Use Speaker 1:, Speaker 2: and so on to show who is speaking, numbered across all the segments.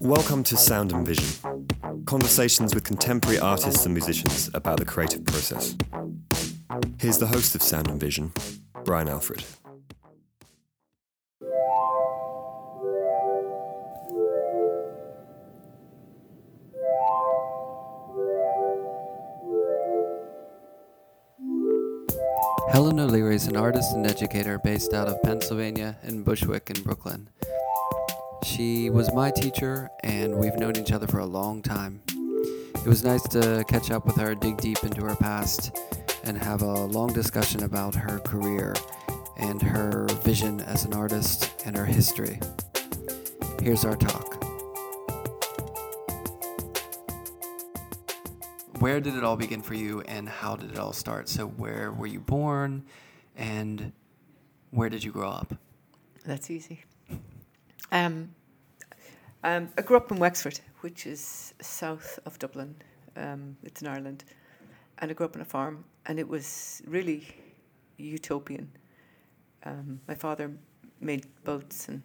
Speaker 1: Welcome to Sound and Vision, conversations with contemporary artists and musicians about the creative process. Here's the host of Sound and Vision, Brian Alfred.
Speaker 2: Helen O'Leary is an artist and educator based out of Pennsylvania in Bushwick in Brooklyn. She was my teacher, and we've known each other for a long time. It was nice to catch up with her, dig deep into her past, and have a long discussion about her career and her vision as an artist and her history. Here's our talk. Where did it all begin for you, and how did it all start? So, where were you born, and where did you grow up?
Speaker 3: That's easy. Um, um, I grew up in Wexford, which is south of Dublin. Um, it's in Ireland. And I grew up on a farm, and it was really utopian. Um, my father made boats and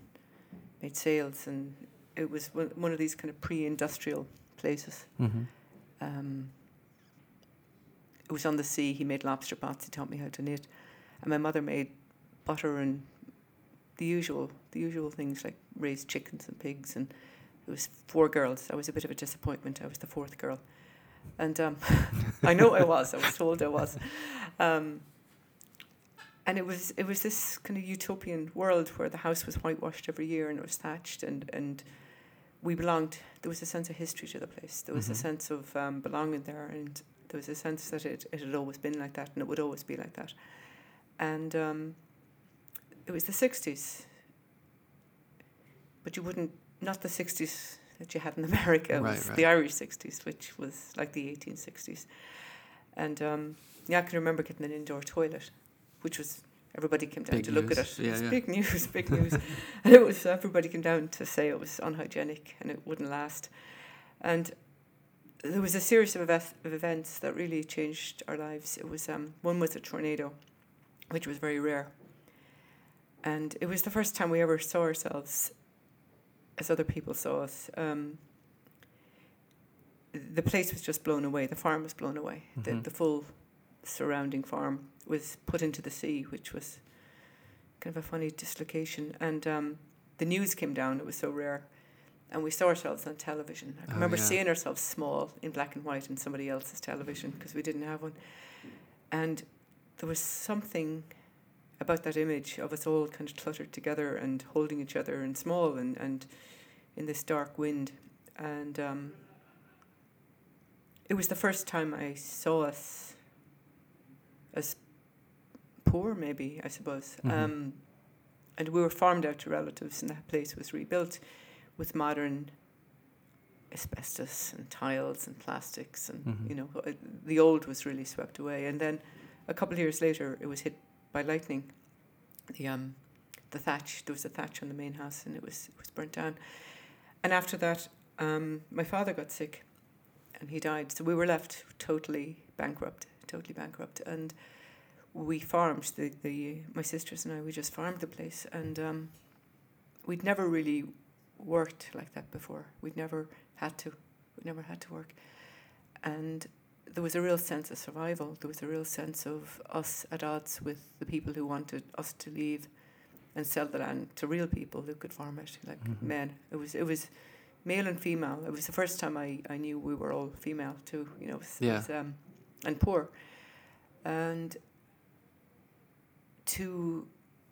Speaker 3: made sails, and it was one, one of these kind of pre industrial places.
Speaker 2: Mm-hmm.
Speaker 3: Um, it was on the sea. He made lobster pots. He taught me how to knit, and my mother made butter and the usual, the usual things like raised chickens and pigs. And it was four girls. I was a bit of a disappointment. I was the fourth girl, and um, I know I was. I was told I was. Um, and it was it was this kind of utopian world where the house was whitewashed every year and it was thatched and and we belonged. There was a sense of history to the place. There was
Speaker 2: Mhm.
Speaker 3: a sense of um, belonging there, and there was a sense that it, it had always been like that, and it would always be like that. And um, it was the sixties, but you wouldn't not the sixties that you had in America. It
Speaker 2: Right,
Speaker 3: was
Speaker 2: right.
Speaker 3: the Irish sixties, which was like the eighteen sixties. And um, yeah, I can remember getting an indoor toilet, which was everybody came down
Speaker 2: Big
Speaker 3: to look at
Speaker 2: news.
Speaker 3: it. It was
Speaker 2: yeah.
Speaker 3: big news, big news. and it was everybody came down to say it was unhygienic and it wouldn't last. And there was a series of, ev- of events that really changed our lives. It was um, one was a tornado, which was very rare, and it was the first time we ever saw ourselves as other people saw us. Um, the place was just blown away. The farm was blown away. The,
Speaker 2: Mhm.
Speaker 3: the full surrounding farm was put into the sea, which was kind of a funny dislocation. And um, the news came down. It was so rare. And we saw ourselves on television. I
Speaker 2: Oh,
Speaker 3: remember
Speaker 2: yeah.
Speaker 3: seeing ourselves small in black and white in somebody else's television because we didn't have one. And there was something about that image of us all kind of cluttered together and holding each other and small and, and in this dark wind. And um, it was the first time I saw us as poor, maybe, I suppose.
Speaker 2: Mhm.
Speaker 3: Um, and we were farmed out to relatives, and that place was rebuilt with modern asbestos and tiles and plastics, and
Speaker 2: Mhm.
Speaker 3: you know, uh, the old was really swept away. And then a couple of years later, it was hit by lightning. The um, the thatch there was a thatch on the main house, and it was it was burnt down. And after that, um, my father got sick, and he died. So we were left totally bankrupt, totally bankrupt, and we farmed the, the my sisters and I. We just farmed the place, and um, we'd never really worked like that before. We'd never had to. We never had to work, and there was a real sense of survival. There was a real sense of us at odds with the people who wanted us to leave and sell the land to real people who could farm it, like
Speaker 2: Mhm.
Speaker 3: men. It was it was male and female. It was the first time I, I knew we were all female too. You know, was,
Speaker 2: Yeah.
Speaker 3: was, um, and poor, and to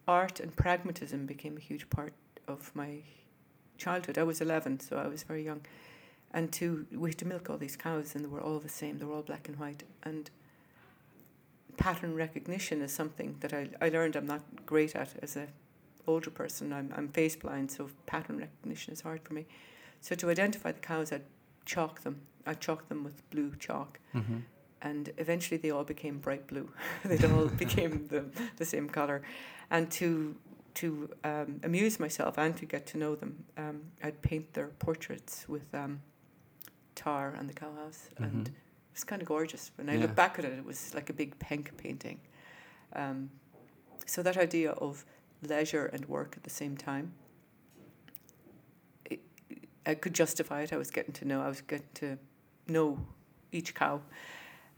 Speaker 3: art and pragmatism became a huge part of my childhood. I was eleven, so I was very young, and to we had to milk all these cows, and they were all the same. They were all black and white, and pattern recognition is something that I, I learned I'm not great at as a older person. I'm I'm face blind, so pattern recognition is hard for me. So to identify the cows, I'd chalk them. I'd chalk them with blue chalk,
Speaker 2: Mm-hmm.
Speaker 3: and eventually they all became bright blue. they all became the, the same color, and to to um, amuse myself and to get to know them, um, I'd paint their portraits with um, tar and the cow house, and it was kind of gorgeous. When I
Speaker 2: Yeah.
Speaker 3: look back at it, it was like a big pink painting, Um, so that idea of leisure and work at the same time, it, I could justify it. I was getting to know. I was getting to know each cow,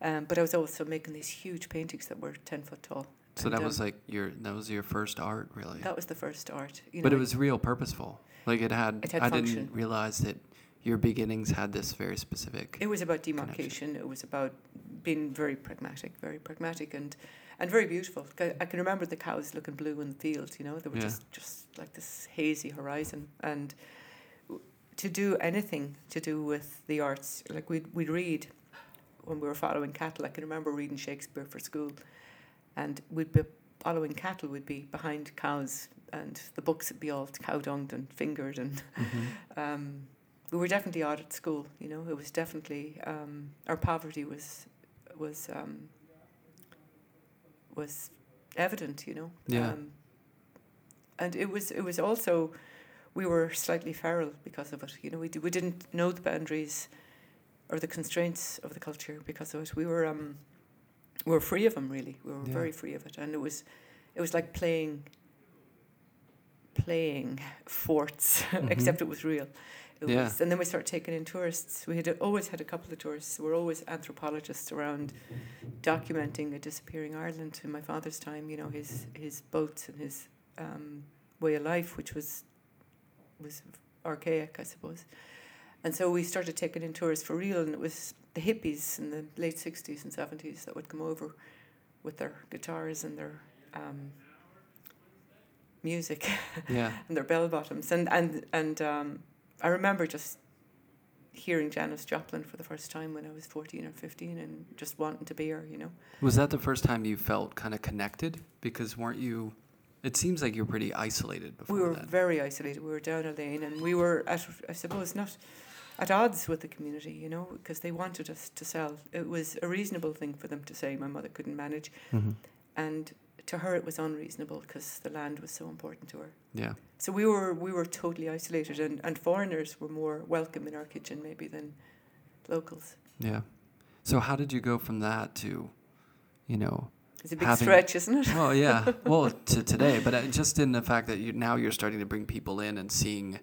Speaker 3: um, but I was also making these huge paintings that were ten foot tall.
Speaker 2: So
Speaker 3: And,
Speaker 2: that
Speaker 3: um,
Speaker 2: was like your that was your first art, really.
Speaker 3: That was the first art. You
Speaker 2: but it was real purposeful. Like it had.
Speaker 3: It had
Speaker 2: I
Speaker 3: function.
Speaker 2: didn't realize that your beginnings had this very specific.
Speaker 3: It was about demarcation. It was about being very pragmatic, very pragmatic, and and very beautiful. I I can remember the cows looking blue in the field. You know, they were
Speaker 2: Yeah.
Speaker 3: just just like this hazy horizon. And to do anything to do with the arts, like we'd we'd read when we were following cattle. I can remember reading Shakespeare for school, and we'd be following cattle. We'd be behind cows, and the books would be all cow dunged and fingered and
Speaker 2: Mhm.
Speaker 3: um, we were definitely odd at school. You know, it was definitely um, our poverty was was um, was evident. You know,
Speaker 2: Yeah.
Speaker 3: um, and it was it was also we were slightly feral because of it. You know, we d- we didn't know the boundaries or the constraints of the culture because of it. We were um, we were free of them. Really, we were
Speaker 2: Yeah.
Speaker 3: very free of it, and it was it was like playing playing forts, except it was real. It
Speaker 2: Yeah.
Speaker 3: was, and then we started taking in tourists. We had always had a couple of tourists. We were always anthropologists around documenting a disappearing Ireland in my father's time. You know his his boats and his um, way of life, which was was archaic, I suppose. And so we started taking in tourists for real, and it was the hippies in the late sixties and seventies that would come over with their guitars and their um, music
Speaker 2: Yeah.
Speaker 3: and their bell bottoms. And and and um, I remember just hearing Janis Joplin for the first time when I was fourteen or fifteen, and just wanting to be her. You know,
Speaker 2: Was that the first time you felt kind of connected? Because weren't you? It seems like you were pretty isolated before
Speaker 3: we were
Speaker 2: that.
Speaker 3: very isolated. We were down a lane, and we were at I suppose not at odds with the community. You know, because they wanted us to sell. It was a reasonable thing for them to say. My mother couldn't manage,
Speaker 2: Mhm.
Speaker 3: and to her it was unreasonable because the land was so important to her.
Speaker 2: Yeah.
Speaker 3: So we were we were totally isolated, and, and foreigners were more welcome in our kitchen maybe than locals.
Speaker 2: Yeah. So how did you go from that to, you know,
Speaker 3: It's a big
Speaker 2: Having-
Speaker 3: stretch, isn't it?
Speaker 2: well, yeah, well, to today, but uh, just in the fact that you now you're starting to bring people in and seeing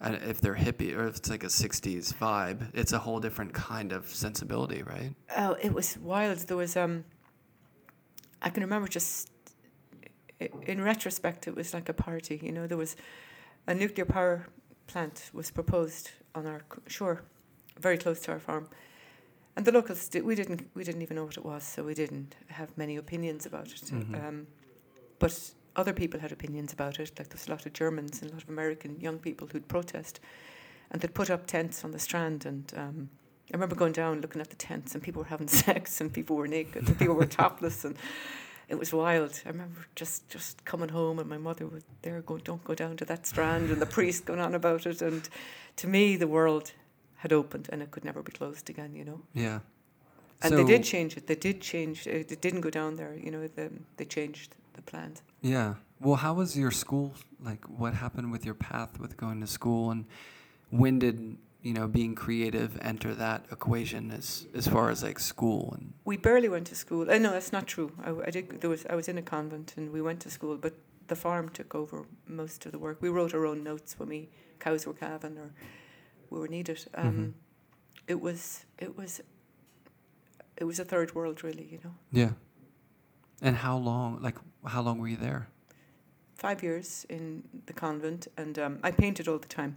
Speaker 2: if they're hippie or if it's like a '60s vibe, it's a whole different kind of sensibility, right?
Speaker 3: Oh, it was wild. There was um. I can remember just. In retrospect, it was like a party. You know, there was a nuclear power plant was proposed on our shore, very close to our farm, and the locals did, we didn't we didn't even know what it was, so we didn't have many opinions about it.
Speaker 2: Mhm.
Speaker 3: Um, but other people had opinions about it. Like there was a lot of Germans and a lot of American young people who'd protest, and they'd put up tents on the strand. And um, I remember going down looking at the tents, and people were having sex, and people were naked, and people were topless, and it was wild. I remember just just coming home, and my mother was there going, "Don't go down to that strand," and the priest going on about it. And to me, the world had opened, and it could never be closed again. You know.
Speaker 2: Yeah.
Speaker 3: And
Speaker 2: so,
Speaker 3: they did change it. They did change. It it didn't go down there. You know, the, they changed the plans.
Speaker 2: Yeah. Well, how was your school? Like, what happened with your path with going to school, and when did you know being creative enter that equation as as far as like school and
Speaker 3: We barely went to school. Uh, no, that's not true. I, I did. There was. I was in a convent, and we went to school, but the farm took over most of the work. We wrote our own notes when we cows were calving or we were needed. Um,
Speaker 2: Mhm.
Speaker 3: It was. It was. It was a third world, really. You know,
Speaker 2: yeah. And how long? Like, how long were you there?
Speaker 3: five years in the convent, and um, I painted all the time.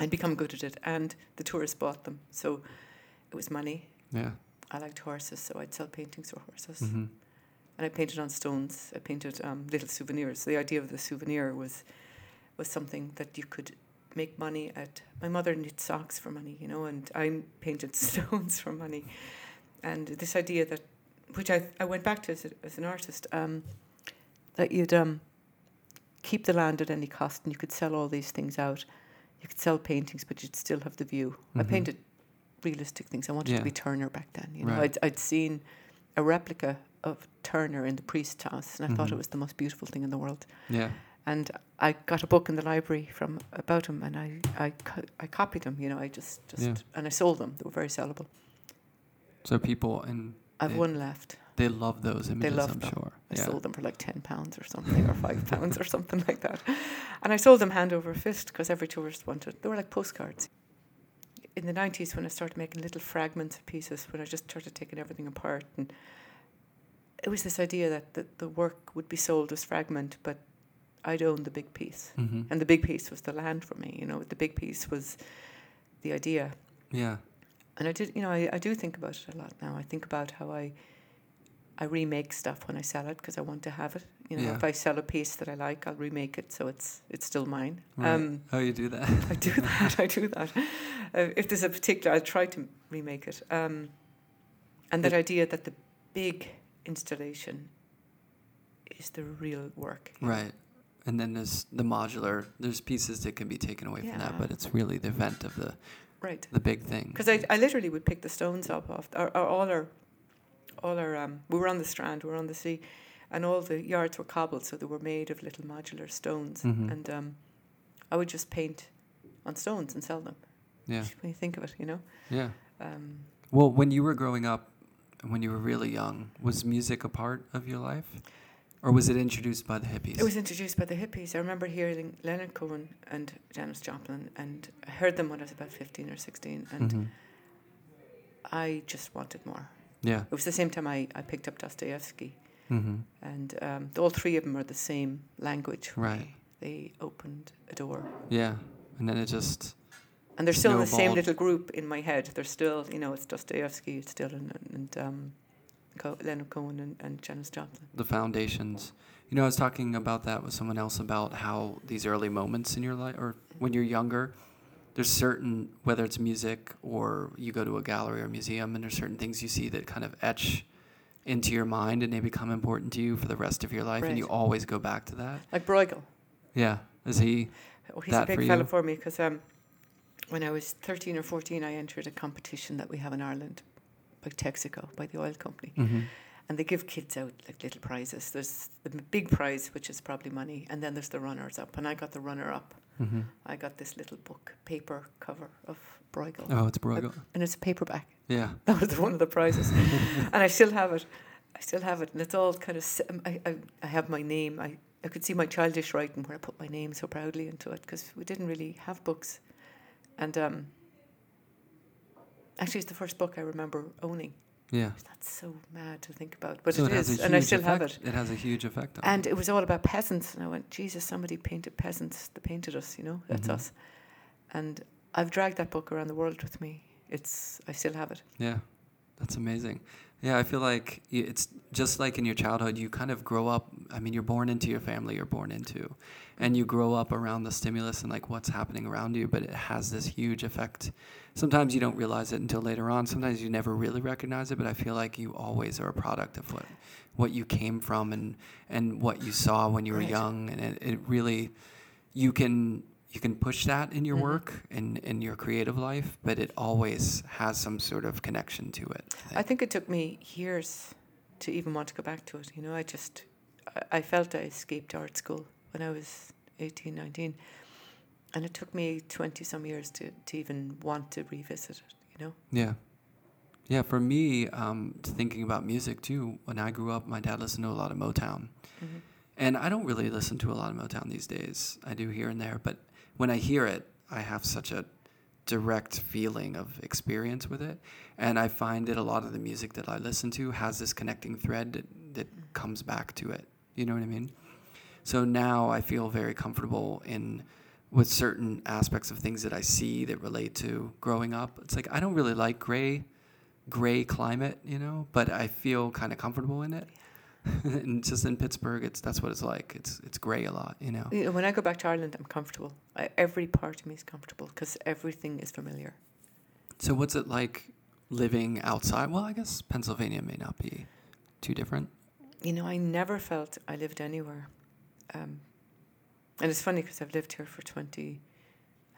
Speaker 3: I'd become good at it, and the tourists bought them, so it was money.
Speaker 2: Yeah.
Speaker 3: I liked horses, so I'd sell paintings for horses.
Speaker 2: hmm
Speaker 3: and I painted on stones. I painted um, little souvenirs. The idea of the souvenir was was something that you could make money at. My mother knit socks for money, you know, and I painted stones for money. And this idea that, which I I went back to as, a, as an artist, um, that you'd um, keep the land at any cost, and you could sell all these things out. You could sell paintings, but you'd still have the view. I
Speaker 2: Mhm.
Speaker 3: painted realistic things. I wanted
Speaker 2: Yeah.
Speaker 3: to be Turner back then. You know,
Speaker 2: Right.
Speaker 3: I'd I'd seen a replica of Turner in the priest's house, and I thought
Speaker 2: Mhm.
Speaker 3: it was the most beautiful thing in the world.
Speaker 2: Yeah.
Speaker 3: And I got a book in the library from about him, and I I, co- I copied them. You know, I just just
Speaker 2: Yeah.
Speaker 3: and I sold them. They were very sellable.
Speaker 2: So people and
Speaker 3: I've one left.
Speaker 2: They love those images,
Speaker 3: love
Speaker 2: I'm
Speaker 3: them.
Speaker 2: sure.
Speaker 3: I
Speaker 2: yeah.
Speaker 3: sold them for like ten pounds or something, or five pounds or something like that. And I sold them hand over fist because every tourist wanted. They were like postcards. In the nineties, when I started making little fragments of pieces, when I just started taking everything apart, and it was this idea that the, the work would be sold as fragment, but I'd own the big piece,
Speaker 2: hmm
Speaker 3: and the big piece was the land for me. You know, the big piece was the idea.
Speaker 2: Yeah.
Speaker 3: And I did, you know, I, I do think about it a lot now. I think about how I I remake stuff when I sell it because I want to have it. You know,
Speaker 2: Yeah.
Speaker 3: if I sell a piece that I like, I'll remake it so it's it's still mine.
Speaker 2: Right.
Speaker 3: Um,
Speaker 2: oh, you do that.
Speaker 3: I do that. I do that. Uh, if there's a particular, I'll try to remake it. Um, and that idea that the big installation is the real work. know.
Speaker 2: right. And then there's the modular. There's pieces that can be taken away from that, but it's really the event of the
Speaker 3: Right.
Speaker 2: the big thing.
Speaker 3: Because I, I literally would pick the stones up off our, our, all our, all our. Um, we were on the strand, we were on the sea, and all the yards were cobbled, so they were made of little modular stones.
Speaker 2: Mhm.
Speaker 3: And um, I would just paint on stones and sell them.
Speaker 2: yeah.
Speaker 3: When you think of it, you know.
Speaker 2: Yeah.
Speaker 3: Um,
Speaker 2: Well, when you were growing up, when you were really young, was music a part of your life, or was it introduced by the hippies?
Speaker 3: it was introduced by the hippies. I remember hearing Leonard Cohen and Janis Joplin, and I heard them when I was about fifteen or sixteen, and
Speaker 2: Mhm.
Speaker 3: I just wanted more.
Speaker 2: Yeah.
Speaker 3: It was the same time I, I picked up Dostoevsky,
Speaker 2: Mm-hmm.
Speaker 3: and um, all three of them are the same language.
Speaker 2: Right.
Speaker 3: They opened a door.
Speaker 2: Yeah. And then it just
Speaker 3: And they're still in the same little group in my head. They're still, you know, it's Dostoevsky, it's still, and, and um, Co- Leonard Cohen and, and Janis Joplin.
Speaker 2: the foundations. You know, I was talking about that with someone else about how these early moments in your life, or when you're younger, there's certain whether it's music or you go to a gallery or museum, and there's certain things you see that kind of etch into your mind and they become important to you for the rest of your life, and you always go back to that.
Speaker 3: Like Bruegel.
Speaker 2: Yeah, is he?
Speaker 3: Oh, he's a
Speaker 2: for
Speaker 3: big fella
Speaker 2: you?
Speaker 3: for me because um, when I was 13 or 14, I entered a competition that we have in Ireland by Texaco, by the oil company.
Speaker 2: Mm-hmm.
Speaker 3: And they give kids out like little prizes. There's the big prize, which is probably money, and then there's the runners up. And I got the runner up.
Speaker 2: Mm-hmm.
Speaker 3: I got this little book, paper cover of Bruegel.
Speaker 2: Oh, it's Bruegel.
Speaker 3: And it's a paperback.
Speaker 2: Yeah.
Speaker 3: That was one of the prizes. and I still have it. I still have it. And it's all kind of, um, I, I, I have my name. I, I could see my childish writing where I put my name so proudly into it because we didn't really have books. And um, actually, it's the first book I remember owning.
Speaker 2: Yeah.
Speaker 3: That's so mad to think about. But
Speaker 2: so
Speaker 3: it
Speaker 2: it
Speaker 3: is. And I still have it.
Speaker 2: It has a huge effect on
Speaker 3: me.
Speaker 2: And
Speaker 3: it was all about peasants. And I went, Jesus, somebody painted peasants. They painted us, you know? That's
Speaker 2: Mhm.
Speaker 3: us. And I've dragged that book around the world with me. It's, I still have it.
Speaker 2: Yeah, that's amazing. Yeah, I feel like it's just like in your childhood, you kind of grow up. I mean, you're born into your family you're born into, and you grow up around the stimulus and like what's happening around you, but it has this huge effect. Sometimes you don't realize it until later on. Sometimes you never really recognize it, but I feel like you always are a product of what what you came from and and what you saw when you were
Speaker 3: Right.
Speaker 2: young, and it, it really you can you can push that in your
Speaker 3: Mhm.
Speaker 2: work and in your creative life, but it always has some sort of connection to it.
Speaker 3: I think it took me years to even want to go back to it. You know, I just, I, I felt I escaped art school when I was 18, 19. And it took me 20 some years to, to even want to revisit it, you know?
Speaker 2: Yeah. Yeah, for me, um, thinking about music too, when I grew up, my dad listened to a lot of Motown.
Speaker 3: Mhm.
Speaker 2: And I don't really listen to a lot of Motown these days. I do here and there, but when I hear it, I have such a direct feeling of experience with it. And I find that a lot of the music that I listen to has this connecting thread that, that comes back to it. You know what I mean? So now I feel very comfortable in with certain aspects of things that I see that relate to growing up. It's like I don't really like gray gray climate, you know, but I feel kind of comfortable in it. and just in Pittsburgh, it's that's what it's like. It's it's gray a lot, you know.
Speaker 3: When I go back to Ireland, I'm comfortable. I, every part of me is comfortable because everything is familiar.
Speaker 2: So what's it like living outside? Well, I guess Pennsylvania may not be too different.
Speaker 3: You know, I never felt I lived anywhere. Um, and it's funny because I've lived here for 20,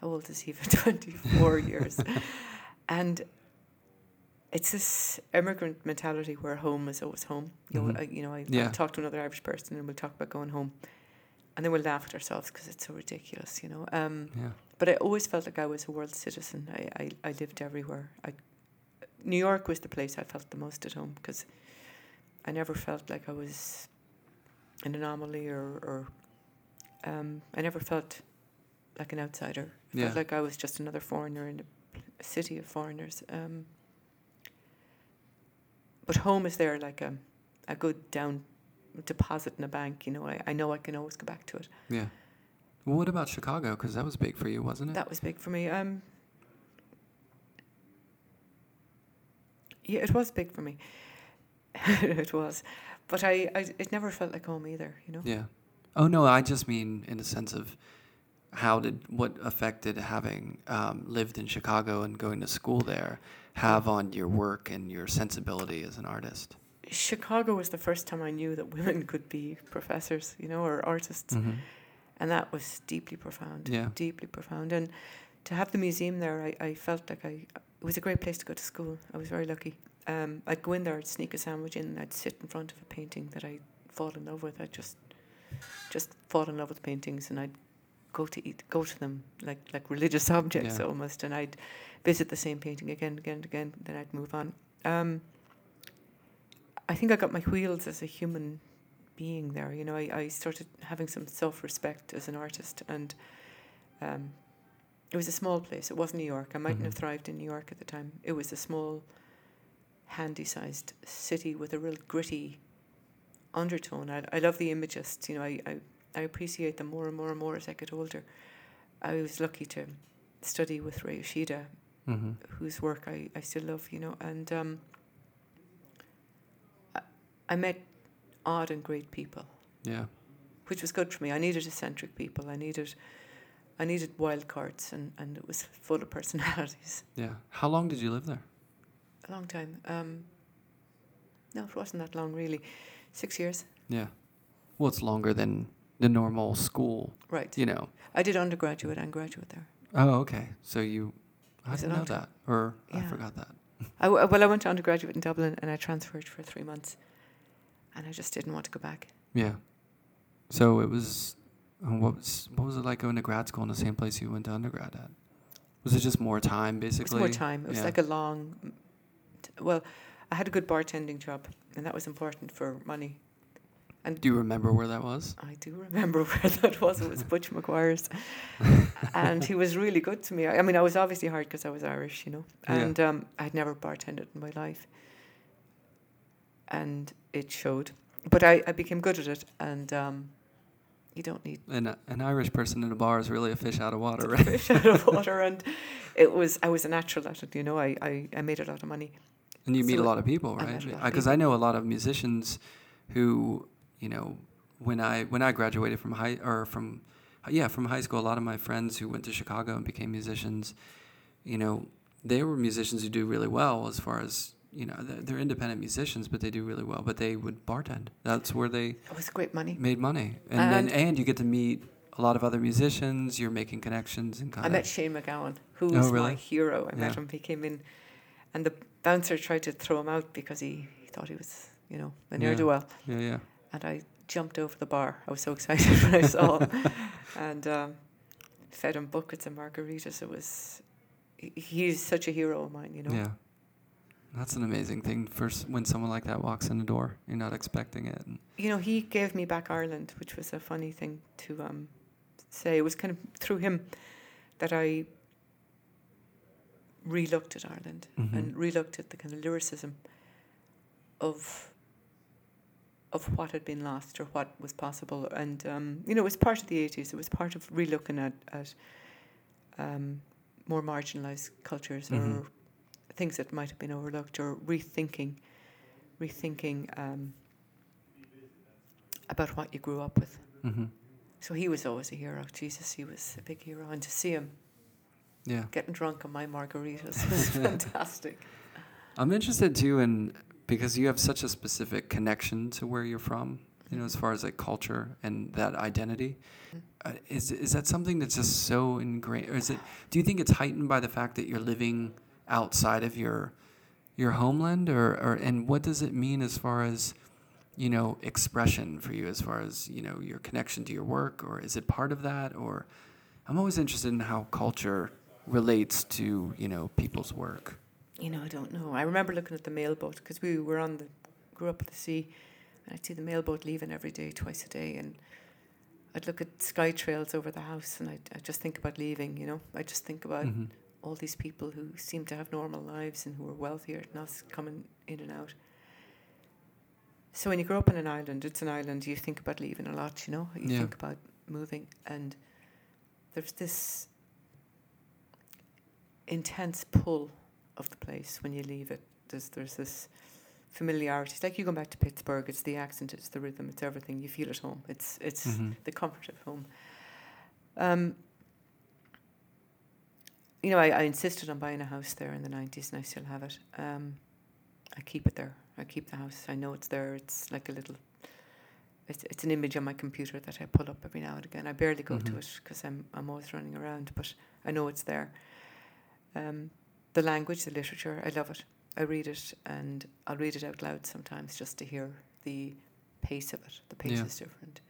Speaker 3: how old is he? For 24 years. And it's this immigrant mentality where home is always home. You know,
Speaker 2: Mhm.
Speaker 3: I, you know, I,
Speaker 2: Yeah.
Speaker 3: Talk to another Irish person and we'll talk about going home. And then we'll laugh at ourselves because it's so ridiculous, you know. Um,
Speaker 2: Yeah.
Speaker 3: but I always felt like I was a world citizen. I, I, I lived everywhere. I, New York was the place I felt the most at home because I never felt like I was an anomaly or, or um, I never felt like an outsider. I
Speaker 2: Yeah.
Speaker 3: felt like I was just another foreigner in a, a city of foreigners. Um, but home is there like a, a good down deposit in a bank. You know, I, I know I can always go back to it.
Speaker 2: Yeah. Well, what about Chicago? Because that was big for you, wasn't it?
Speaker 3: That was big for me. Um, yeah, it was big for me. it was, but I, I, it never felt like home either. You know.
Speaker 2: Yeah. Oh no, I just mean in the sense of how did what affected having um, lived in Chicago and going to school there have on your work and your sensibility as an artist?
Speaker 3: Chicago was the first time I knew that women could be professors, you know, or artists,
Speaker 2: Mm-hmm.
Speaker 3: and that was deeply profound.
Speaker 2: Yeah.
Speaker 3: Deeply profound, and to have the museum there, I, I felt like I it was a great place to go to school. I was very lucky. Um, I'd go in there, I'd sneak a sandwich in, and I'd sit in front of a painting that I'd fall in love with. I'd just just fall in love with paintings, and I'd go to eat, go to them like like religious objects
Speaker 2: Yeah.
Speaker 3: almost, and I'd visit the same painting again, and again, and again. Then I'd move on. Um, I think I got my wheels as a human being there. You know, I, I started having some self respect as an artist, and um, it was a small place. It wasn't New York. I mightn't
Speaker 2: Mhm.
Speaker 3: have thrived in New York at the time. It was a small, handy sized city with a real gritty undertone. I, I love the imagists. You know, I, I, I appreciate them more and more and more as I get older. I was lucky to study with Ray Yoshida,
Speaker 2: Mm-hmm.
Speaker 3: whose work I, I still love, you know, and um, I, I met odd and great people,
Speaker 2: Yeah.
Speaker 3: which was good for me. I needed eccentric people. I needed, I needed wild cards, and, and it was full of personalities.
Speaker 2: Yeah. How long did you live there?
Speaker 3: A long time. Um, no, it wasn't that long, really. Six years.
Speaker 2: Yeah. Well, it's longer than the normal school,
Speaker 3: Right.
Speaker 2: you know.
Speaker 3: I did undergraduate and graduate there.
Speaker 2: Oh, okay. So you, I
Speaker 3: Was
Speaker 2: didn't know that, or I forgot that.
Speaker 3: I w- well, I went to undergraduate in Dublin, and I transferred for three months, and I just didn't want to go back.
Speaker 2: Yeah. So it was. uh, What was what was it like going to grad school in the same place you went to undergrad at? Was it just more time,
Speaker 3: It was
Speaker 2: basically?
Speaker 3: more time. It was
Speaker 2: Yeah.
Speaker 3: like a long. t- Well, I had a good bartending job, and that was important for money. And
Speaker 2: Do you remember where that was?
Speaker 3: I do remember where that was. It was Butch McGuire's, and he was really good to me. I, I mean, I was obviously hard because I was Irish, you know,
Speaker 2: Yeah.
Speaker 3: and um, I'd never bartended in my life, and it showed. But I, I became good at it, and um, you don't need
Speaker 2: An an Irish person in a bar is really a fish out of water, right?
Speaker 3: fish out of water, and it was I was a natural at it. You know, I, I, I made a lot of money.
Speaker 2: And you meet a lot of people, right?
Speaker 3: a
Speaker 2: Because I know a lot of musicians who, you know, when I when I graduated from high or from yeah from high school, a lot of my friends who went to Chicago and became musicians, you know, they were musicians who do really well as far as you know they're, they're independent musicians, but they do really well. But they would bartend. That's where they
Speaker 3: It was great money.
Speaker 2: made money, and uh-huh. then
Speaker 3: And-
Speaker 2: and you get to meet a lot of other musicians. You're making connections and kind
Speaker 3: I met Shane MacGowan, who
Speaker 2: Oh,
Speaker 3: was
Speaker 2: really?
Speaker 3: my hero. I met
Speaker 2: Yeah.
Speaker 3: him. He came in, and the bouncer tried to throw him out because he, he thought he was, you know, a
Speaker 2: Yeah.
Speaker 3: ne'er do well.
Speaker 2: yeah yeah
Speaker 3: And I jumped over the bar. I was so excited when I saw him, and um, fed him buckets of margaritas. It was he's such a hero of mine, you know.
Speaker 2: Yeah. That's an amazing thing First, when someone like that walks in the door. You're not expecting it.
Speaker 3: You know, he gave me back Ireland, which was a funny thing to um, say. It was kind of through him that I re-looked at Ireland
Speaker 2: Mhm.
Speaker 3: and re-looked at the kind of lyricism of of what had been lost or what was possible. And um, you know, it was part of the eighties. It was part of re-looking at at um, more marginalised cultures
Speaker 2: Mhm.
Speaker 3: or things that might have been overlooked or rethinking, rethinking. Um, about what you grew up with.
Speaker 2: hmm
Speaker 3: So he was always a hero. Jesus, he was a big hero. And to see him
Speaker 2: yeah,
Speaker 3: getting drunk on my margaritas was fantastic.
Speaker 2: I'm interested too in because you have such a specific connection to where you're from. You know, as far as like culture and that identity,
Speaker 3: Mhm.
Speaker 2: uh, is is that something that's just so ingrained, or is it? Do you think it's heightened by the fact that you're living outside of your your homeland, or or and what does it mean as far as you know expression for you, as far as you know your connection to your work, or is it part of that, or I'm always interested in how culture relates to you know people's work.
Speaker 3: You know, I don't know. I remember looking at the mailboat because we were on the grew up at the sea, and I'd see the mailboat leaving every day, twice a day, and I'd look at sky trails over the house, and I'd, I'd just think about leaving. You know, I just think about
Speaker 2: Mhm.
Speaker 3: all these people who seem to have normal lives and who are wealthier than us coming in and out. So when you grow up on an island, it's an island. You think about leaving a lot. You know, you
Speaker 2: Yeah.
Speaker 3: think about moving, and there's this intense pull of the place when you leave it. There's there's this familiarity. It's like you go back to Pittsburgh. It's the accent. It's the rhythm. It's everything. You feel at home. It's it's
Speaker 2: Mhm.
Speaker 3: the comfort of home. Um, you know, I, I insisted on buying a house there in the nineties, and I still have it. Um, I keep it there. I keep the house. I know it's there. It's like a little. It's it's an image on my computer that I pull up every now and again. I barely go to
Speaker 2: Mhm.
Speaker 3: it because I'm I'm always running around, but I know it's there. Um, the language, the literature, I love it. I read it, and I'll read it out loud sometimes just to hear the pace of it. The pace
Speaker 2: Yeah.
Speaker 3: is different.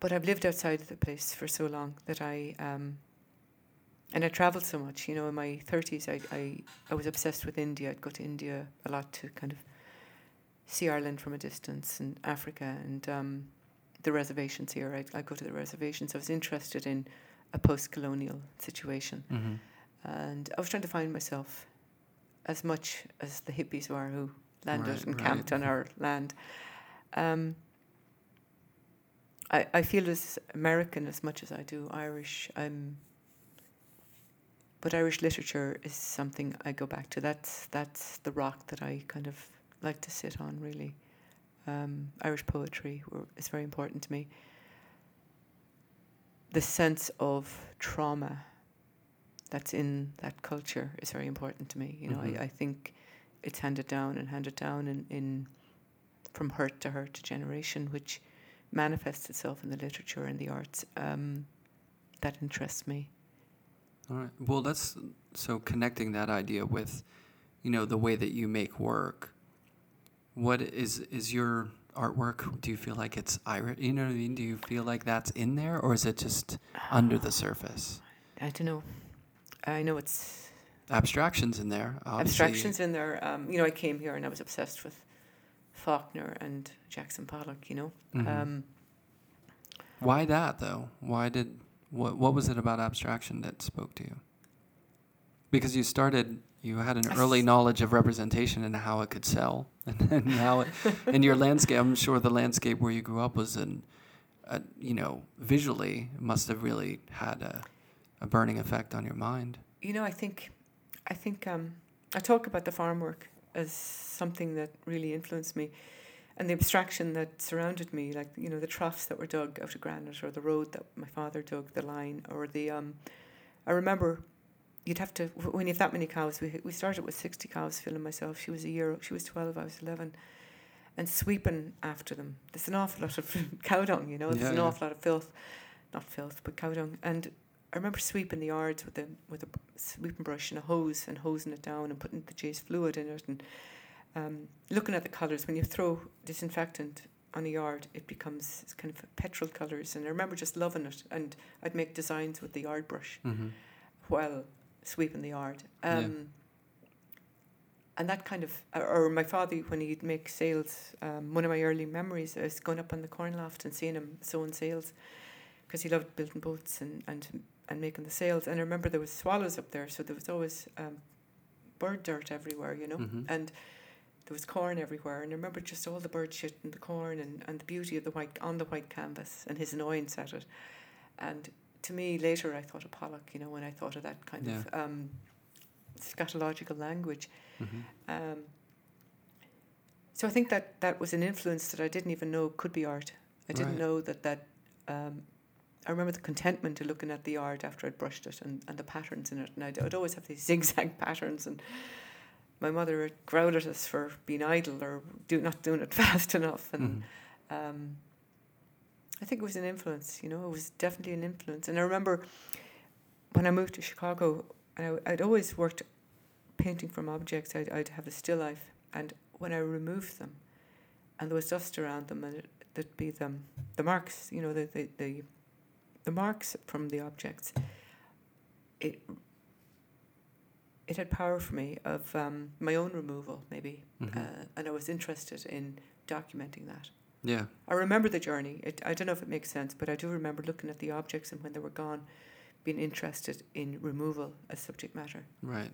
Speaker 3: But I've lived outside of the place for so long that I, um, and I travelled so much. You know, in my thirties, I, I I was obsessed with India. I'd go to India a lot to kind of see Ireland from a distance and Africa and um, the reservations here. I'd, I'd go to the reservations. I was interested in a post-colonial situation,
Speaker 2: Mhm.
Speaker 3: And I was trying to find myself as much as the hippies were who landed
Speaker 2: Right,
Speaker 3: and
Speaker 2: right.
Speaker 3: camped on our land. Um, I, I feel as American as much as I do Irish. I'm, but Irish literature is something I go back to. That's that's the rock that I kind of like to sit on. Really, um, Irish poetry were- is very important to me. The sense of trauma that's in that culture is very important to me. You know,
Speaker 2: Mhm.
Speaker 3: I, I think it's handed down and handed down in, in from hurt to hurt to generation, which manifests itself in the literature and the arts. Um, that interests me.
Speaker 2: All right. Well, that's so connecting that idea with, you know, the way that you make work. What is is your artwork? Do you feel like it's Irish? You know what I mean? Do you feel like that's in there, or is it just under the surface?
Speaker 3: I don't know. I know it's
Speaker 2: Abstractions in there. Obviously.
Speaker 3: abstractions in there. Um, you know, I came here and I was obsessed with Faulkner and Jackson Pollock. You know,
Speaker 2: Mhm.
Speaker 3: um,
Speaker 2: Why that though? Why did what what was it about abstraction that spoke to you? Because you started, you had an early knowledge of representation and how it could sell, and then how it, in your landscape. I'm sure the landscape where you grew up was an, a, you know, visually must have really had a, a burning effect on your mind.
Speaker 3: you know, I think, I think um, I talk about the farm work as something that really influenced me, and the abstraction that surrounded me, like you know, the troughs that were dug out of granite, or the road that my father dug, the line, or the. Um, I remember, you'd have to when you have that many cows. We we started with sixty cows, filling myself. She was a year. She was twelve. I was eleven. And sweeping after them. There's an awful lot of cow dung, you know. There's
Speaker 2: Yeah,
Speaker 3: an
Speaker 2: yeah.
Speaker 3: awful lot of filth, not filth, but cow dung. And I remember sweeping the yards with a with a sweeping brush and a hose and hosing it down and putting the Jeyes fluid in it and um, looking at the colours. When you throw disinfectant on a yard, it becomes kind of petrol colours. And I remember just loving it. And I'd make designs with the yard brush
Speaker 2: Mm-hmm.
Speaker 3: while sweeping the yard.
Speaker 2: Yeah.
Speaker 3: Um, And that kind of, or- or my father, when he'd make sails, um, one of my early memories is going up on the corn loft and seeing him sewing sails because he loved building boats and, and, and making the sails. And I remember there was swallows up there, so there was always um, bird dirt everywhere, you know,
Speaker 2: Mhm.
Speaker 3: and there was corn everywhere. And I remember just all the bird shit and the corn and, and the beauty of the white on the white canvas and his annoyance at it. And to me, later I thought of Pollock, you know, when I thought of that kind of um, scatological language.
Speaker 2: Mm-hmm.
Speaker 3: Um, so I think that that was an influence that I didn't even know could be art. I didn't
Speaker 2: Right.
Speaker 3: know that that. Um, I remember the contentment of looking at the art after I'd brushed it and, and the patterns in it, and I'd, I'd always have these zigzag patterns. And my mother would growl at us for being idle or do not doing it fast enough. And
Speaker 2: Mm-hmm.
Speaker 3: um, I think it was an influence, you know, it was definitely an influence. And I remember when I moved to Chicago, I, I'd always worked painting from objects. I'd, I'd have a still life, and when I removed them, and there was dust around them, and it, there'd be the, the marks, you know, the, the, the, the marks from the objects. It it had power for me of um, my own removal, maybe,
Speaker 2: Mhm.
Speaker 3: uh, and I was interested in documenting that.
Speaker 2: yeah.
Speaker 3: I remember the journey. It, I don't know if it makes sense, but I do remember looking at the objects and when they were gone, being interested in removal as subject matter.
Speaker 2: Right.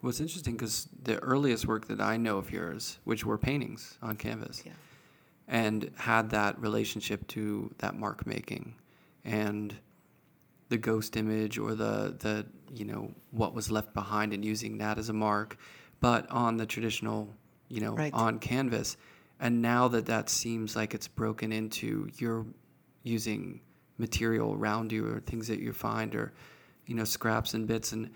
Speaker 2: Well, it's interesting because the earliest work that I know of yours, which were paintings on canvas,
Speaker 3: Yeah.
Speaker 2: and had that relationship to that mark making, and the ghost image or the the you know what was left behind and using that as a mark, but on the traditional you know
Speaker 3: Right.
Speaker 2: on canvas, and now that that seems like it's broken into you're using material around you or things that you find or you know scraps and bits and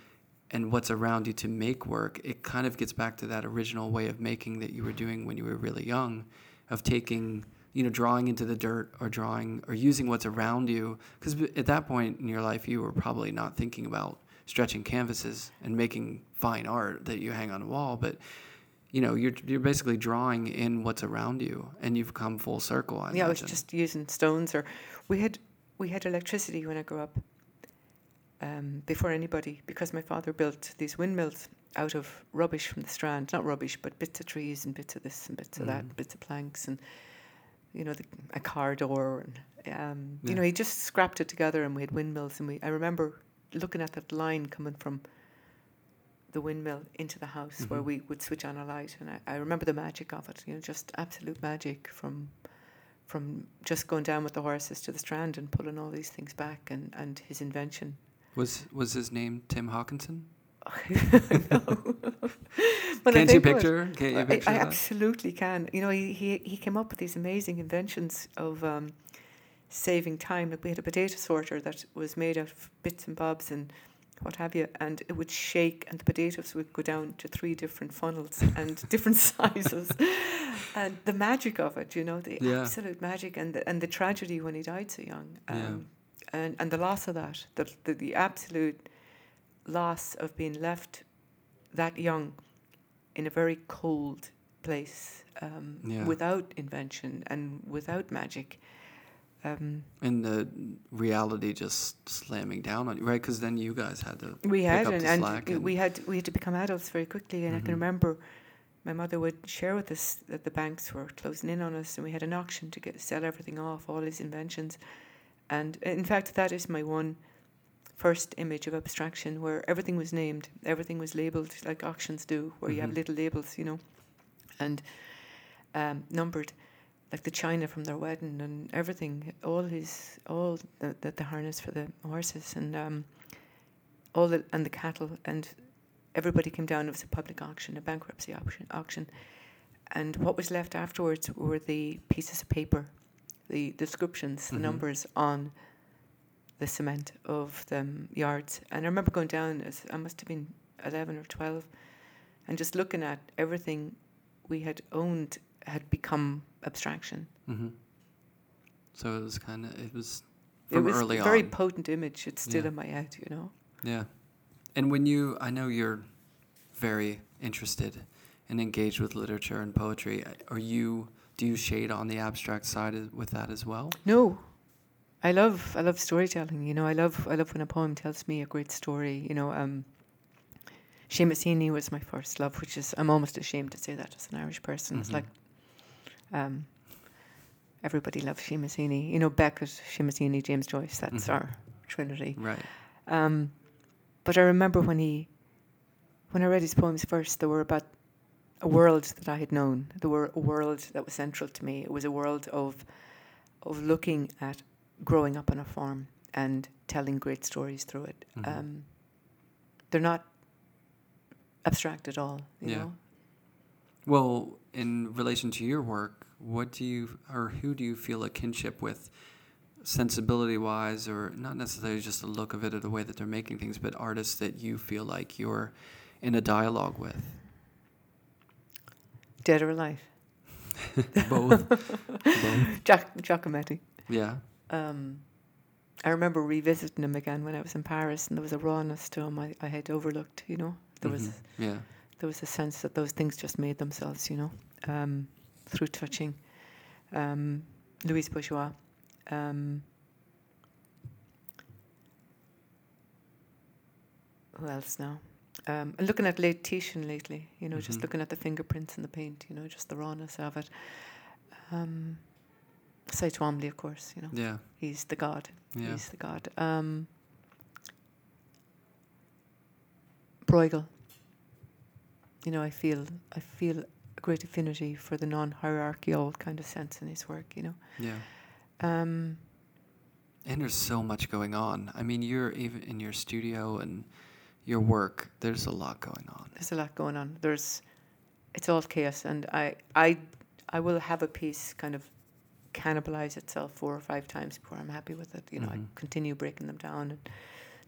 Speaker 2: and what's around you to make work it kind of gets back to that original way of making that you were doing when you were really young of taking you know drawing into the dirt or drawing or using what's around you because at that point in your life you were probably not thinking about stretching canvases and making fine art that you hang on a wall but you know you're you're basically drawing in what's around you and you've come full circle I
Speaker 3: yeah, I was just using stones, or we had we had electricity when I grew up. Um, before anybody, because my father built these windmills out of rubbish from the strand, not rubbish, but bits of trees and bits of this and bits of that,
Speaker 2: Mhm.
Speaker 3: bits of planks, and you know, the, a car door, and um,
Speaker 2: Yeah.
Speaker 3: you know, he just scrapped it together, and we had windmills, and we. I remember looking at that line coming from the windmill into the house where
Speaker 2: Mhm.
Speaker 3: we would switch on a light, and I, I remember the magic of it. You know, just absolute magic from from just going down with the horses to the strand and pulling all these things back, and and his invention.
Speaker 2: was was his name Tim Hawkinson
Speaker 3: no. When I
Speaker 2: can't you picture can't you
Speaker 3: I,
Speaker 2: picture
Speaker 3: I
Speaker 2: that
Speaker 3: absolutely can. You know, he, he he came up with these amazing inventions of um, saving time. Like we had a potato sorter that was made out of bits and bobs and what have you, and it would shake, and the potatoes would go down to three different funnels and different sizes, and the magic of it. You know, the
Speaker 2: Yeah.
Speaker 3: absolute magic, and the, and the tragedy when he died so young, um,
Speaker 2: Yeah.
Speaker 3: and and the loss of that, the, the the absolute loss of being left that young in a very cold place um,
Speaker 2: Yeah.
Speaker 3: without invention and without magic. Um,
Speaker 2: and the reality just slamming down on you right because then you guys had to
Speaker 3: we had and,
Speaker 2: the
Speaker 3: and
Speaker 2: slack
Speaker 3: we had we had to become adults very quickly, and I
Speaker 2: Mhm.
Speaker 3: can remember my mother would share with us that the banks were closing in on us, and we had an auction to get sell everything off, all his inventions, and in fact that is my one first image of abstraction where everything was named, everything was labelled like auctions do, where you have
Speaker 2: Mhm.
Speaker 3: little labels, you know, and um, numbered. Like the china from their wedding and everything, all his, all the, the, the harness for the horses and um, all the and the cattle and everybody came down. It was a public auction, a bankruptcy auction. Auction, and what was left afterwards were the pieces of paper, the descriptions, the
Speaker 2: Mhm.
Speaker 3: numbers on the cement of the yards. And I remember going down. As I must have been eleven or twelve, and just looking at everything we had owned had become abstraction.
Speaker 2: hmm so it was kind of it was from it
Speaker 3: was
Speaker 2: early
Speaker 3: a very
Speaker 2: on
Speaker 3: potent image. It's still
Speaker 2: Yeah.
Speaker 3: in my head, you know.
Speaker 2: yeah and when you i know you're very interested and engaged with literature and poetry are you do you shade on the abstract side with that as well
Speaker 3: No, I love I love storytelling. You know, I love I love when a poem tells me a great story. You know, um, Seamus Heaney was my first love, which is I'm almost ashamed to say that as an Irish person. It's
Speaker 2: Mhm.
Speaker 3: like, um, everybody loves Seamus Heaney. You know, Beckett, Seamus Heaney, James Joyce. That's
Speaker 2: Mhm.
Speaker 3: our trinity.
Speaker 2: right
Speaker 3: Um, but I remember when he, when I read his poems first, they were about a world that I had known. They were a world that was central to me. It was a world of, of looking at growing up on a farm and telling great stories through it.
Speaker 2: Mhm.
Speaker 3: Um, they're not abstract at all. You
Speaker 2: Yeah.
Speaker 3: know,
Speaker 2: Well, in relation to your work, what do you or who do you feel a kinship with, sensibility wise, or not necessarily just the look of it or the way that they're making things, but artists that you feel like you're in a dialogue with?
Speaker 3: dead or alive.
Speaker 2: Both. Both.
Speaker 3: Giac- Giacometti.
Speaker 2: Yeah.
Speaker 3: Um, I remember revisiting him again when I was in Paris, and there was a rawness to him I, I had overlooked. You know, there was
Speaker 2: Mhm. Yeah.
Speaker 3: there was a sense that those things just made themselves. You know, um, through touching. Um, Louise Bourgeois. Um, who else now? Um, looking at late Titian lately, you know, just
Speaker 2: Mhm.
Speaker 3: looking at the fingerprints in the paint, you know, just the rawness of it. Um, Twombly, of course, you know,
Speaker 2: Yeah.
Speaker 3: he's the god.
Speaker 2: Yeah.
Speaker 3: He's the god. Um, Bruegel. You know, I feel I feel a great affinity for the non-hierarchical kind of sense in his work. You know,
Speaker 2: Yeah.
Speaker 3: um,
Speaker 2: And there's so much going on. I mean, you're even in your studio and your work. There's a lot going on.
Speaker 3: there's a lot going on. There's, it's all chaos, and I I I will have a piece kind of cannibalize itself four or five times before I'm happy with it. You know,
Speaker 2: Mhm.
Speaker 3: I continue breaking them down, and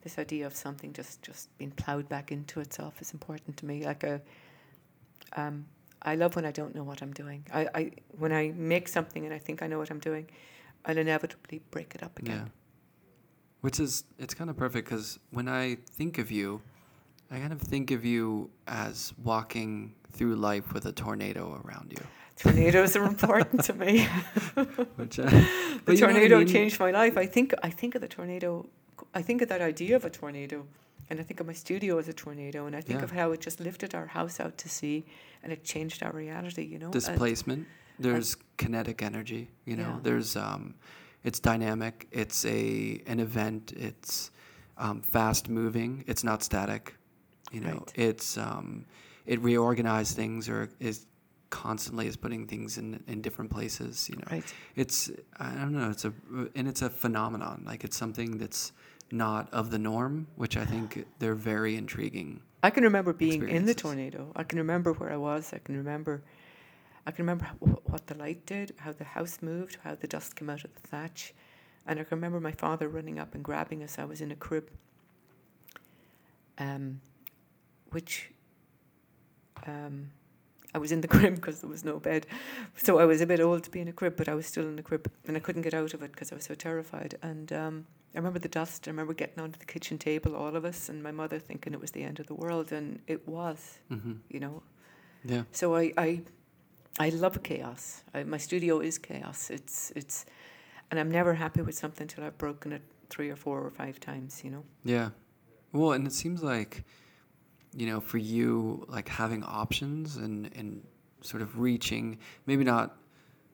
Speaker 3: this idea of something just just being plowed back into itself is important to me. Like a, um, I love when I don't know what I'm doing. I, I when I make something and I think I know what I'm doing, I'll inevitably break it up again.
Speaker 2: Yeah. Which is, it's kind of perfect because when I think of you, I kind of think of you as walking through life with a tornado around you.
Speaker 3: Tornadoes are important to me.
Speaker 2: Which, uh,
Speaker 3: the
Speaker 2: but you know I
Speaker 3: tornado
Speaker 2: mean?
Speaker 3: changed my life. I think I think of the tornado. I think of that idea of a tornado, and I think of my studio as a tornado, and I think
Speaker 2: Yeah.
Speaker 3: of how it just lifted our house out to sea, and it changed our reality. You know, And-
Speaker 2: displacement. There's kinetic energy. You know,
Speaker 3: Yeah.
Speaker 2: there's um, it's dynamic. It's a an event. It's um, fast moving. It's not static. You know,
Speaker 3: Right.
Speaker 2: it's um, it reorganizes things or is constantly is putting things in in different places. You know,
Speaker 3: right.
Speaker 2: it's I don't know. It's a and it's a phenomenon. Like it's something that's not of the norm, which I think they're very intriguing.
Speaker 3: I can remember being in the tornado. I can remember where I was. I can remember. I can remember wh- what the light did, how the house moved, how the dust came out of the thatch, and I can remember my father running up and grabbing us. I was in a crib, um, which um, I was in the crib because there was no bed, so I was a bit old to be in a crib, but I was still in the crib, and I couldn't get out of it because I was so terrified. And um, I remember the dust. I remember getting onto the kitchen table, all of us, and my mother thinking it was the end of the world, and it was,
Speaker 2: hmm
Speaker 3: you know.
Speaker 2: Yeah,
Speaker 3: So I, I, I love chaos. I, my studio is chaos. It's, it's, and I'm never happy with something till I've broken it three or four or five times. You know.
Speaker 2: yeah. Well, and it seems like, you know, for you, like having options and and sort of reaching, maybe not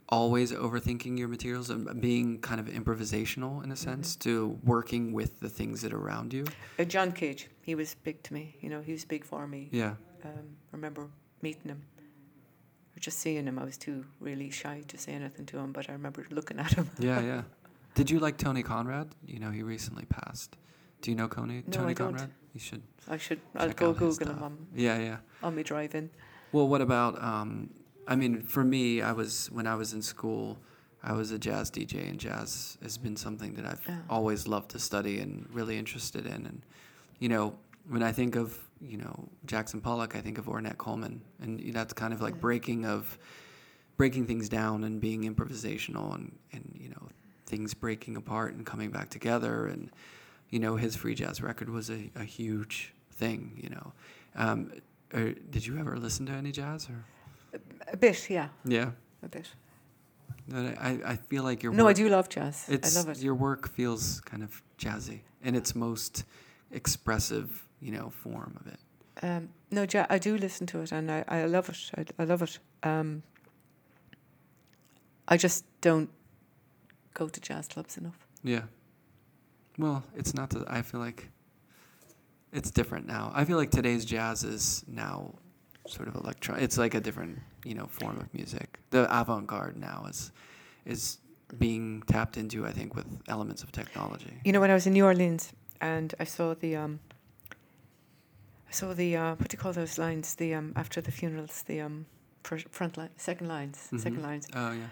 Speaker 2: always overthinking your materials and being kind of improvisational in a sense to working with the things that are around you.
Speaker 3: Uh, John Cage, he was big to me. You know, he was big for me.
Speaker 2: Yeah.
Speaker 3: Um, remember meeting him. Or just seeing him, I was too really shy to say anything to him, but I remember looking at him.
Speaker 2: Yeah, yeah. Did you like Tony Conrad? You know, he recently passed. Do you know Tony,
Speaker 3: No,
Speaker 2: Tony
Speaker 3: I don't.
Speaker 2: You should.
Speaker 3: I should. I'll go Google him on,
Speaker 2: Yeah, yeah.
Speaker 3: on my drive in.
Speaker 2: Well, what about? Um, I mean, for me, I was when I was in school, I was a jazz DJ, and jazz has been something that I've
Speaker 3: Yeah.
Speaker 2: always loved to study and really interested in. And you know, when I think of you know Jackson Pollock, I think of Ornette Coleman, and that's kind of like
Speaker 3: Yeah.
Speaker 2: breaking of breaking things down and being improvisational, and and you know things breaking apart and coming back together. And you know, his free jazz record was a, a huge thing. You know. Um, or did you ever listen to any jazz or?
Speaker 3: A bit, yeah,
Speaker 2: Yeah,
Speaker 3: a bit.
Speaker 2: I, I feel like your
Speaker 3: No, I do love jazz.
Speaker 2: It's
Speaker 3: I love it.
Speaker 2: your work feels kind of jazzy in its most expressive, you know, form of it.
Speaker 3: Um, no, ja- I do listen to it, and I, I love it. I, I love it. Um, I just don't go to jazz clubs enough.
Speaker 2: Yeah. Well, it's not that I feel like it's different now. I feel like today's jazz is now sort of electro. It's like a different, you know, form of music. The avant-garde now is is being tapped into, I think, with elements of technology.
Speaker 3: You know, when I was in New Orleans and I saw the um, I saw the uh, what do you call those lines? The um, after the funerals, the um, front line, second lines, second
Speaker 2: Mhm.
Speaker 3: lines.
Speaker 2: Oh yeah,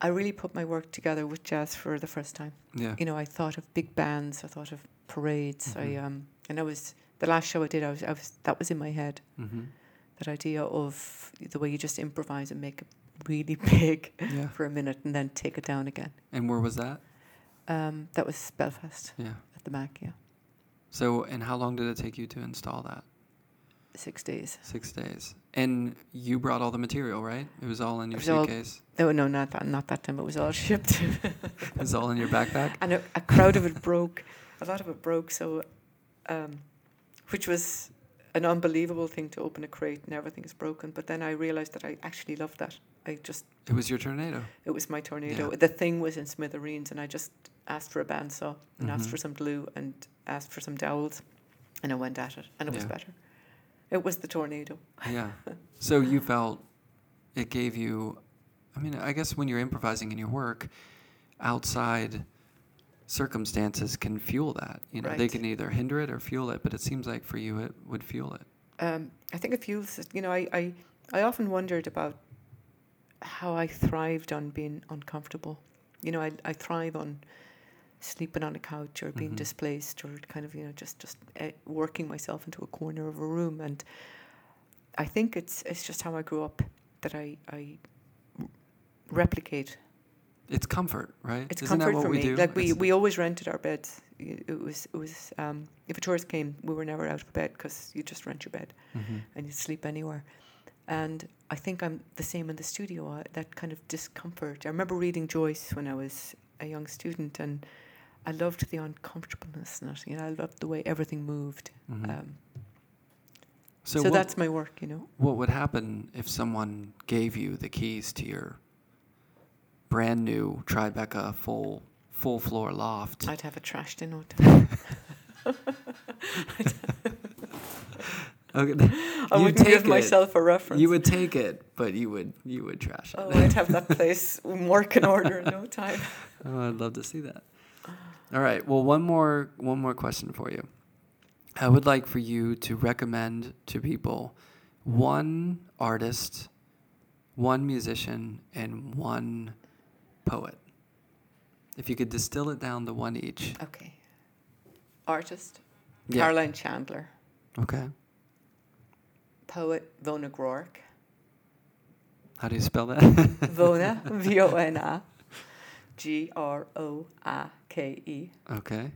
Speaker 3: I really put my work together with jazz for the first time.
Speaker 2: yeah.
Speaker 3: You know, I thought of big bands, I thought of parades. I
Speaker 2: Mhm.
Speaker 3: um, and I was the last show I did. I was, I was that was in my head.
Speaker 2: Mm-hmm.
Speaker 3: That idea of the way you just improvise and make it really big
Speaker 2: Yeah.
Speaker 3: for a minute and then take it down again.
Speaker 2: And where was that?
Speaker 3: Um, that was Belfast
Speaker 2: Yeah.
Speaker 3: at the Mac. Yeah,
Speaker 2: So, and how long did it take you to install that?
Speaker 3: Six days.
Speaker 2: Six days. And you brought all the material, right? It was all in your
Speaker 3: It was all-
Speaker 2: suitcase.
Speaker 3: No, no, not that. Not that time. It was all shipped,
Speaker 2: it was all in your backpack.
Speaker 3: and a, a crowd of it broke. A lot of it broke. So, um, which was an unbelievable thing to open a crate and everything is broken. But then I realized that I actually loved that. I just
Speaker 2: It was your tornado.
Speaker 3: it was my tornado.
Speaker 2: Yeah.
Speaker 3: The thing was in smithereens, and I just asked for a bandsaw and asked
Speaker 2: Mhm.
Speaker 3: for some glue and asked for some dowels, and I went at it, and it was better. It was the tornado.
Speaker 2: Yeah. So you felt it gave you, I mean, I guess when you're improvising in your work, outside circumstances can fuel that. You know, they can either hinder it or fuel it, but it seems like for you it would fuel it.
Speaker 3: Um, I think it fuels it. You know, I, I, I often wondered about how I thrived on being uncomfortable. You know, I, I thrive on sleeping on a couch or being
Speaker 2: Mhm.
Speaker 3: displaced or kind of, you know, just, just uh, working myself into a corner of a room. And I think it's, it's just how I grew up that I, I replicate.
Speaker 2: It's comfort, right?
Speaker 3: It's
Speaker 2: Isn't
Speaker 3: comfort
Speaker 2: that what
Speaker 3: for
Speaker 2: we
Speaker 3: me.
Speaker 2: do?
Speaker 3: Like we,
Speaker 2: It's-
Speaker 3: we always rented our beds. It was, it was, um, if a tourist came, we were never out of bed because you just rent your bed
Speaker 2: Mhm.
Speaker 3: and you sleep anywhere. And I think I'm the same in the studio. I, that kind of discomfort. I remember reading Joyce when I was a young student, and I loved the uncomfortableness in it. You know, I loved the way everything moved.
Speaker 2: Mhm.
Speaker 3: Um,
Speaker 2: so
Speaker 3: so that's my work. You know.
Speaker 2: what would happen if someone gave you the keys to your brand new Tribeca full full floor loft?
Speaker 3: I'd have it trashed in no time.
Speaker 2: Okay.
Speaker 3: I wouldn't give
Speaker 2: it.
Speaker 3: myself a reference.
Speaker 2: You would take it, but you would you would trash it.
Speaker 3: Oh, I'd have that place work in order in no time.
Speaker 2: Oh, I'd love to see that. All right. Well, one more one more question for you. I would like for you to recommend to people one artist, one musician, and one poet. If you could distill it down to one each.
Speaker 3: Okay. Artist
Speaker 2: Yeah.
Speaker 3: Caroline Chandler.
Speaker 2: Okay.
Speaker 3: Poet Vona Groarke.
Speaker 2: How do you spell that?
Speaker 3: Vona, V O N A, G R O A K E.
Speaker 2: okay.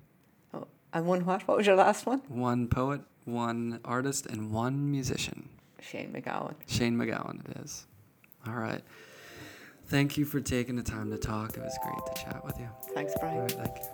Speaker 3: Oh, and one what? What was your last one?
Speaker 2: One poet, one artist, and one musician.
Speaker 3: Shane MacGowan.
Speaker 2: Shane MacGowan, it is. All right. Thank you for taking the time to talk. It was great to chat with you.
Speaker 3: Thanks, Brian.
Speaker 2: right, thank you.